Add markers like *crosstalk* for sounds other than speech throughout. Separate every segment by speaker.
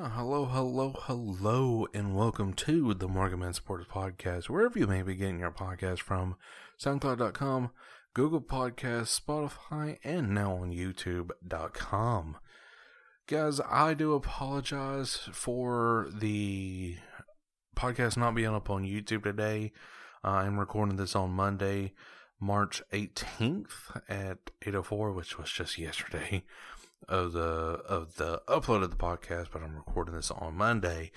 Speaker 1: Ah, hello, hello, hello, and welcome to the Morgan Man Supporters Podcast, wherever you may be getting your podcast from, SoundCloud.com, Google Podcasts, Spotify, and now on YouTube.com. Guys, I do apologize for the podcast not being up on YouTube today. I'm recording this on Monday, March 18th at 8:04, which was just yesterday of the of the upload of the podcast, but I'm recording this on Monday,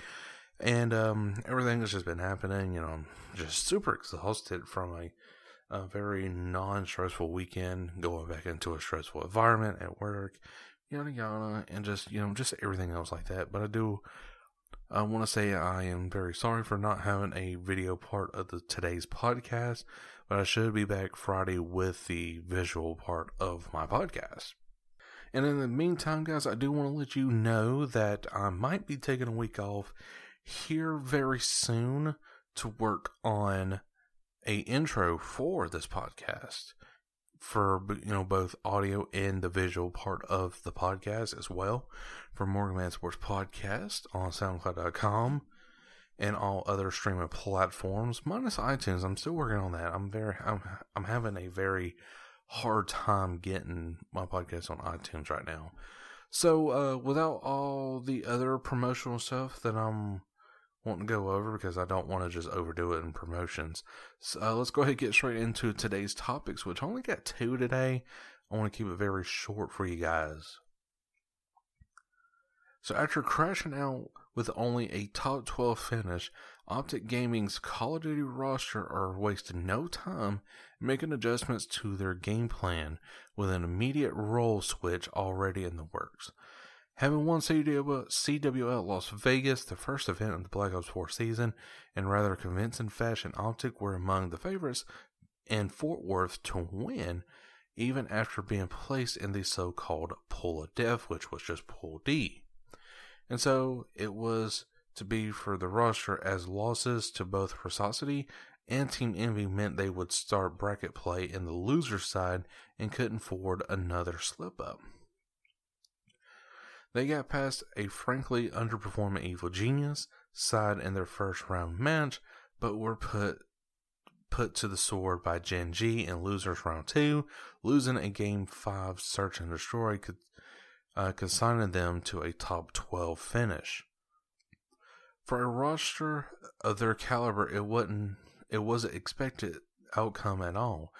Speaker 1: and um, everything has just been happening. You know, I'm just super exhausted from a, a very non-stressful weekend, going back into a stressful environment at work, yada yada, and just you know just everything else like that. But I do. I want to say I am very sorry for not having a video part of the today's podcast, but I should be back Friday with the visual part of my podcast. And in the meantime, guys, I do want to let you know that I might be taking a week off here very soon to work on a intro for this podcast for you know both audio and the visual part of the podcast as well for Morgan Man Sports Podcast on SoundCloud.com and all other streaming platforms minus iTunes. I'm still working on that. I'm very I'm I'm having a very hard time getting my podcast on iTunes right now. So, uh, without all the other promotional stuff that I'm wanting to go over because I don't want to just overdo it in promotions, so, uh, let's go ahead and get straight into today's topics, which I only got two today. I want to keep it very short for you guys. So, after crashing out with only a top 12 finish, Optic Gaming's Call of Duty roster are wasting no time making adjustments to their game plan with an immediate role switch already in the works. Having won CWL Las Vegas, the first event of the Black Ops 4 season, in rather convincing fashion, Optic were among the favorites in Fort Worth to win, even after being placed in the so called Pool of Death, which was just Pool D. And so it was to be for the roster as losses to both Versace and Team Envy meant they would start bracket play in the loser side and couldn't afford another slip up. They got past a frankly underperforming Evil Genius side in their first round match, but were put put to the sword by Gen G in losers round two, losing a game five search and destroy, uh, consigning them to a top 12 finish. For a roster of their caliber, it wasn't it wasn't expected outcome at all.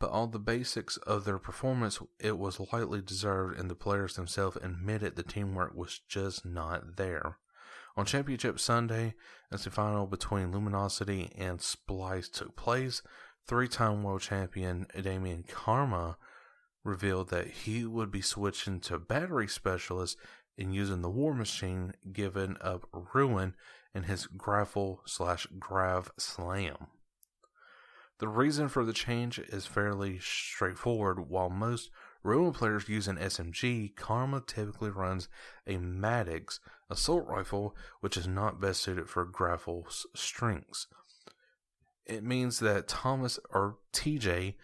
Speaker 1: But all the basics of their performance, it was lightly deserved, and the players themselves admitted the teamwork was just not there. On Championship Sunday, as the final between Luminosity and Splyce took place, three time world champion Damian Karma revealed that he would be switching to battery specialist and using the War Machine, given up Ruin in his Gravel slash Grav Slam. The reason for the change is fairly straightforward. While most Ruin players use an SMG, Karma typically runs a Maddox assault rifle, which is not best suited for Gravel's strengths. It means that Thomas or TJ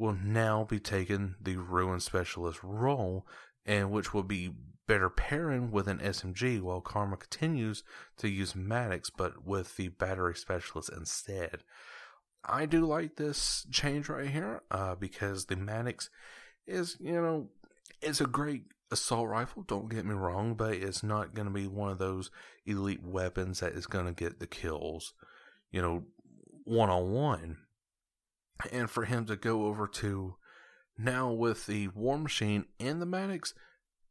Speaker 1: will now be taking the Ruin Specialist role, and which will be better pairing with an SMG while Karma continues to use Maddox but with the battery specialist instead. I do like this change right here uh, because the Maddox is, you know, it's a great assault rifle, don't get me wrong, but it's not going to be one of those elite weapons that is going to get the kills, you know, one on one. And for him to go over to now with the War Machine and the Maddox,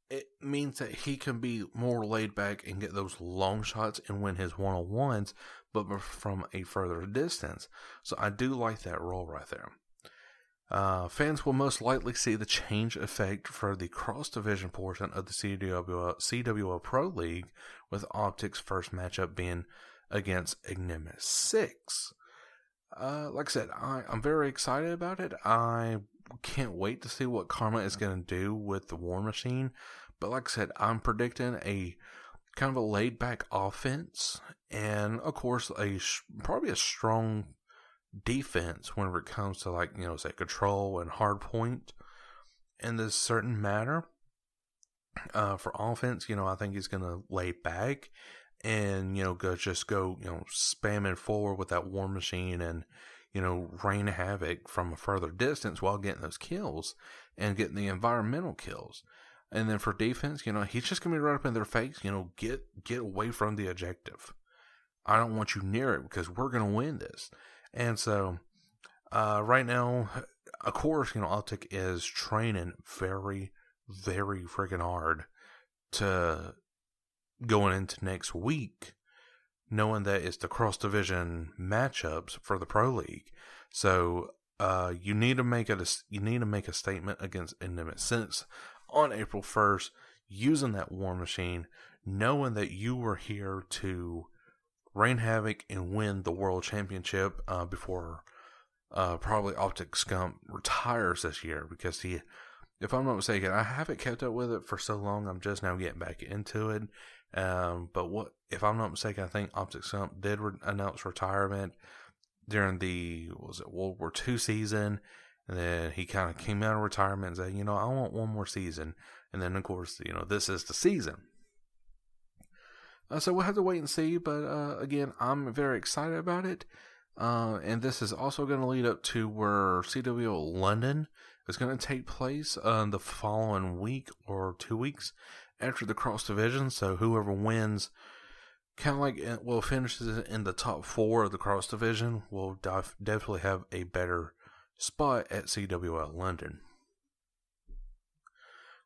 Speaker 1: it means that he can be more laid back and get those long shots and win his one on ones, but from a further distance. So I do like that role right there. Uh, fans will most likely see the change effect for the cross division portion of the CWL Pro League, with Optic's first matchup being against Enigma6. Uh, like I said, I, I'm very excited about it. I can't wait to see what Karma is going to do with the War Machine. But like I said, I'm predicting a kind of a laid back offense and, of course, a probably a strong defense whenever it comes to like you know say control and hard point in this certain matter. Uh, for offense, you know, I think he's going to lay back and you know go just go you know spamming forward with that war machine and you know rain havoc from a further distance while getting those kills and getting the environmental kills. And then for defense, you know, he's just gonna be right up in their face. You know, get get away from the objective. I don't want you near it because we're gonna win this. And so, uh, right now, of course, you know, Optic is training very, very freaking hard to going into next week, knowing that it's the cross division matchups for the Pro League. So, uh, you need to make a you need to make a statement against Enigma6 on April first, using that War Machine, knowing that you were here to rain havoc and win the world championship uh, before uh, probably Optic Scump retires this year because he, if I'm not mistaken, I haven't kept up with it for so long. I'm just now getting back into it. Um, but what if I'm not mistaken? I think Optic Scump did re- announce retirement during the was it World War II season, and then he kind of came out of retirement and said, you know, I want one more season. And then of course, you know, this is the season. Uh, so we'll have to wait and see. But uh, again, I'm very excited about it. Uh, and this is also going to lead up to where CWL London is going to take place uh, the following week or two weeks after the cross division. So whoever wins, kind of like uh, well finishes in the top four of the cross division, will def- definitely have a better spot at CWL London.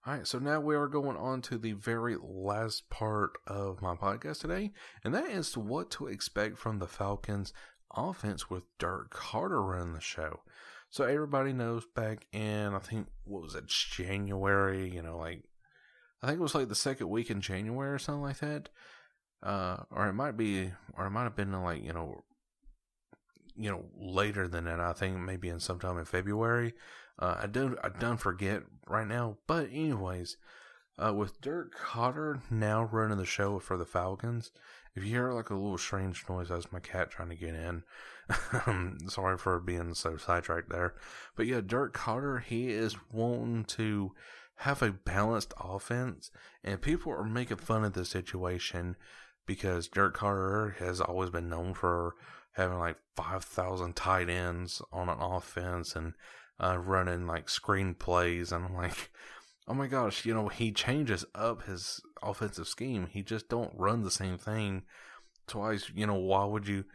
Speaker 1: All right, so now we are going on to the very last part of my podcast today, and that is what to expect from the Falcons offense with Dirk Koetter running the show. So everybody knows back in I think what was it January, you know, like I think it was like the second week in January or something like that. Uh, or it might be, or it might have been like you know, you know later than that. I think maybe in sometime in February. Uh, I don't I don't forget right now, but anyways, uh, with Dirk Koetter now running the show for the Falcons, if you hear like a little strange noise, that's my cat trying to get in. *laughs* Sorry for being so sidetracked there, but yeah, Dirk Koetter he is wanting to have a balanced offense, and people are making fun of the situation because Dirk Koetter has always been known for having like five thousand tight ends on an offense and uh, running like screenplays, and I'm like, oh my gosh, you know, he changes up his offensive scheme. He just don't run the same thing twice. You know, why would you?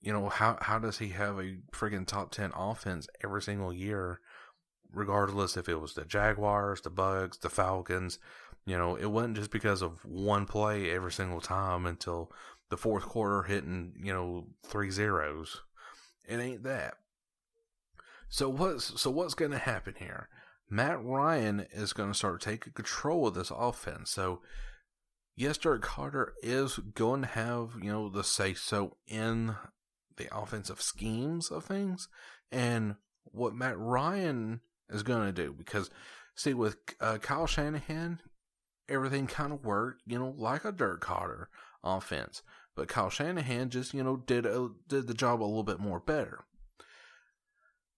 Speaker 1: You know, how how does he have a freaking top ten offense every single year, regardless if it was the Jaguars, the Bucs, the Falcons? You know, it wasn't just because of one play every single time until the fourth quarter hitting, you know, three zeros. It ain't that. So what's so what's going to happen here? Matt Ryan is going to start taking control of this offense. So yes, Derek Koetter is going to have you know the say so in the offensive schemes of things, and what Matt Ryan is going to do because see with uh, Kyle Shanahan, everything kind of worked you know like a Dirk Koetter offense, but Kyle Shanahan just you know did a, did the job a little bit more better.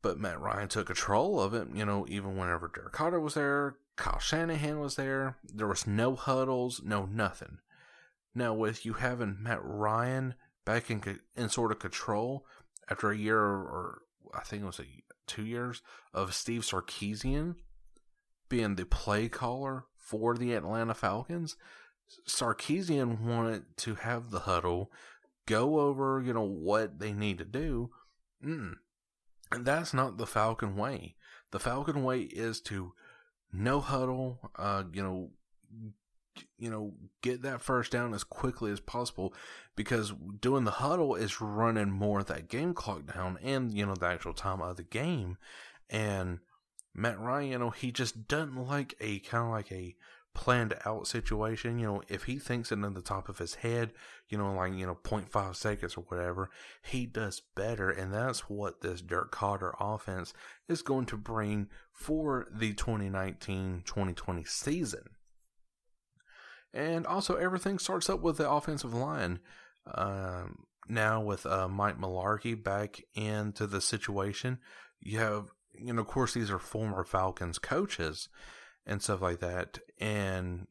Speaker 1: But Matt Ryan took control of it, you know, even whenever Dirk Koetter was there, Kyle Shanahan was there. There was no huddles, no nothing. Now, with you having Matt Ryan back in, in sort of control after a year or I think it was a, two years of Steve Sarkisian being the play caller for the Atlanta Falcons, Sarkisian wanted to have the huddle, go over, you know, what they need to do. Mm. And that's not the Falcon way. The Falcon way is to no huddle, uh, you know, you know, get that first down as quickly as possible because doing the huddle is running more of that game clock down and, you know, the actual time of the game. And Matt Ryan, you know, he just doesn't like a kind of like a planned out situation. You know, if he thinks it in the top of his head, you know, like, you know, 0.5 seconds or whatever, he does better. And that's what this Dirk Koetter offense is going to bring for the 2019 2020 season. And also, everything starts up with the offensive line. Um, now, with uh, Mike Mularkey back into the situation, you have, you know, of course, these are former Falcons coaches and stuff like that. And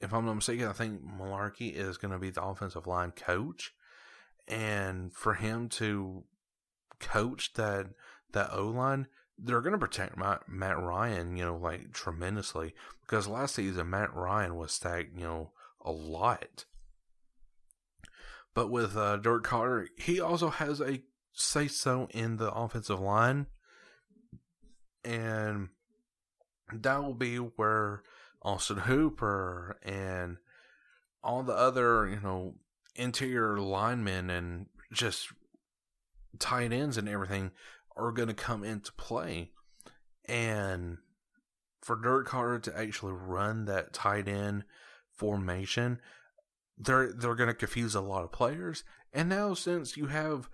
Speaker 1: if I'm not mistaken, I think Mularkey is going to be the offensive line coach. And for him to coach that that O line, they're going to protect Matt, Matt Ryan, you know, like tremendously because last season Matt Ryan was stacked, you know, a lot. But with uh, Dirk Koetter, he also has a say so in the offensive line, and that will be where Austin Hooper and all the other, you know, interior linemen and just tight ends and everything are going to come into play. And for Dirk Koetter to actually run that tight end formation, they're they're going to confuse a lot of players. And now since you have,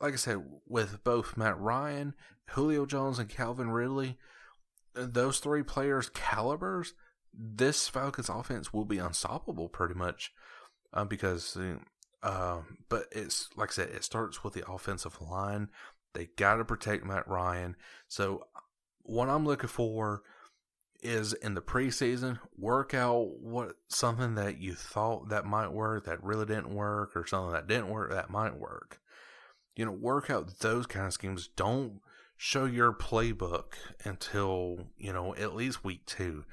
Speaker 1: like I said, with both Matt Ryan, Julio Jones, and Calvin Ridley, those three players' calibers, this Falcons offense will be unstoppable pretty much, uh, because. Uh, but it's like I said, it starts with the offensive line. They got to protect Matt Ryan. So, what I'm looking for is in the preseason, work out what something that you thought that might work that really didn't work, or something that didn't work that might work. You know, work out those kind of schemes. Don't show your playbook until, you know, at least week two.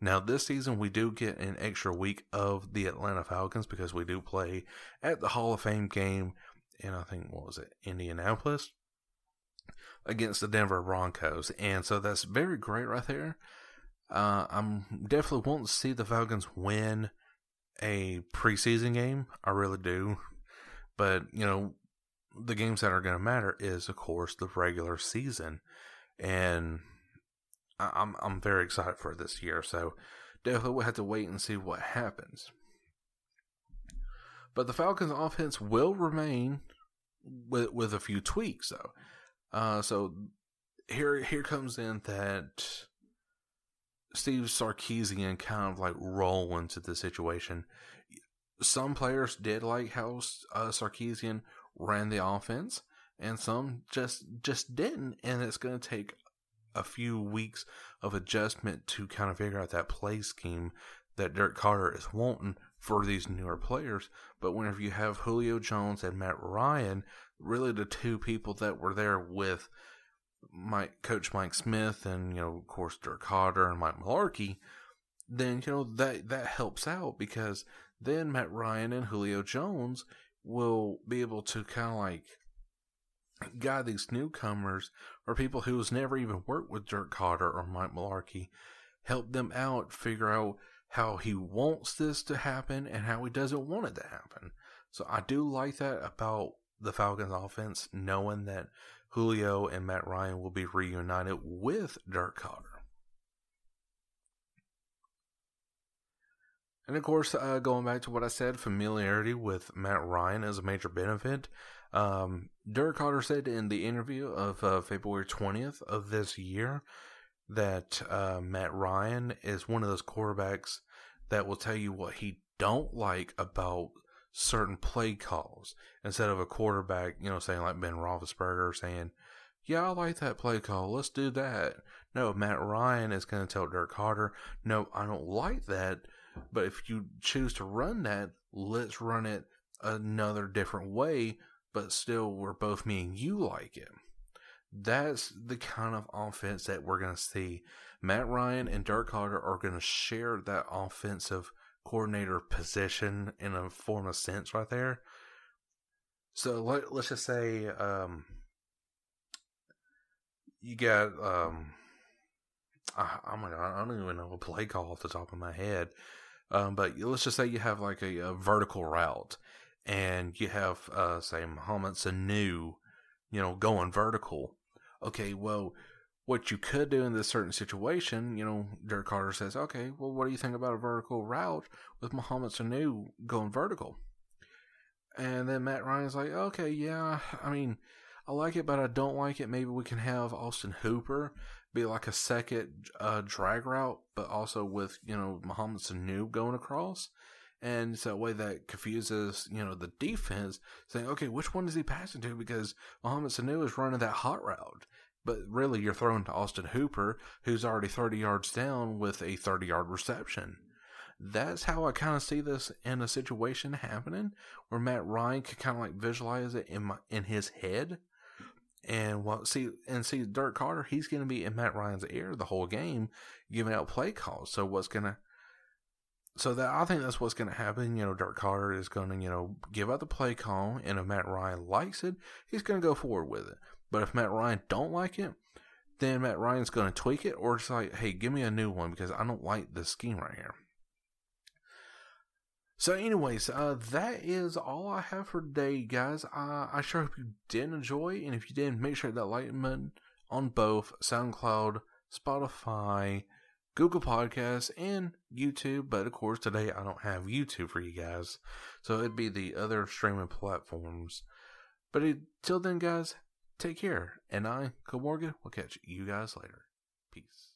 Speaker 1: Now, this season, we do get an extra week of the Atlanta Falcons because we do play at the Hall of Fame game and I think, what was it, Indianapolis? Against the Denver Broncos. And so that's very great right there. Uh, I'm definitely wanting to see the Falcons win a preseason game. I really do. But, you know, the games that are going to matter is, of course, the regular season. And I'm, I'm very excited for this year. So definitely we'll have to wait and see what happens. But the Falcons offense will remain with, with a few tweaks, though. Uh, so here here comes in that Steve Sarkisian kind of like roll into the situation. Some players did like how uh, Sarkisian ran the offense, and some just just didn't. And it's going to take a few weeks of adjustment to kind of figure out that play scheme that Dirk Koetter is wanting for these newer players. But whenever you have Julio Jones and Matt Ryan really the two people that were there with Mike, Coach Mike Smith, and you know, of course, Dirk Koetter and Mike Mularkey, then you know that that helps out because then Matt Ryan and Julio Jones will be able to kind of like guide these newcomers or people who has never even worked with Dirk Koetter or Mike Mularkey, help them out, figure out how he wants this to happen and how he doesn't want it to happen. So I do like that about the Falcons offense, knowing that Julio and Matt Ryan will be reunited with Dirk Koetter. And of course, uh, going back to what I said, familiarity with Matt Ryan is a major benefit. Um, Dirk Koetter said in the interview of uh, February 20th of this year that uh, Matt Ryan is one of those quarterbacks that will tell you what he don't like about certain play calls instead of a quarterback, you know, saying like Ben Roethlisberger saying, "Yeah, I like that play call. Let's do that." No, Matt Ryan is going to tell Dirk Koetter, "No, I don't like that. But if you choose to run that, let's run it another different way. But still, we're both me and you like it." that's the kind of offense that we're going to see. Matt Ryan and Dirk Koetter are going to share that offensive coordinator position in a form of sense right there. So let, us just say um, you got um, oh my god, I don't even know a play call off the top of my head. Um, but let's just say you have like a, a vertical route, and you have uh, say Mohamed Sanu, you know, going vertical. Okay, well, what you could do in this certain situation, you know, Dirk Koetter says, okay, well, what do you think about a vertical route with Mohamed Sanu going vertical? And then Matt Ryan's like, okay, yeah, I mean, I like it, but I don't like it. Maybe we can have Austin Hooper be like a second uh, drag route, but also with you know Mohamed Sanu going across, and so that way that confuses you know the defense, saying okay, which one is he passing to? Because Mohamed Sanu is running that hot route, but really you're throwing to Austin Hooper, who's already 30 yards down with a 30 yard reception. That's how I kind of see this in a situation happening where Matt Ryan could kind of like visualize it in my in his head and well, see, and see, Dirk Koetter, he's going to be in Matt Ryan's ear the whole game, giving out play calls. So what's going to, so that I think that's what's going to happen. You know, Dirk Koetter is going to, you know, give out the play call, and if Matt Ryan likes it, he's going to go forward with it. But if Matt Ryan don't like it, then Matt Ryan's going to tweak it, or just like, hey, give me a new one because I don't like this scheme right here. So, anyways, uh, that is all I have for today, guys. I sure hope you did enjoy, and if you did, make sure that like button on both SoundCloud, Spotify, Google Podcasts, and YouTube. But of course, today I don't have YouTube for you guys, so it'd be the other streaming platforms. But until then, guys, take care, and I, Cole Morgan, will catch you guys later. Peace.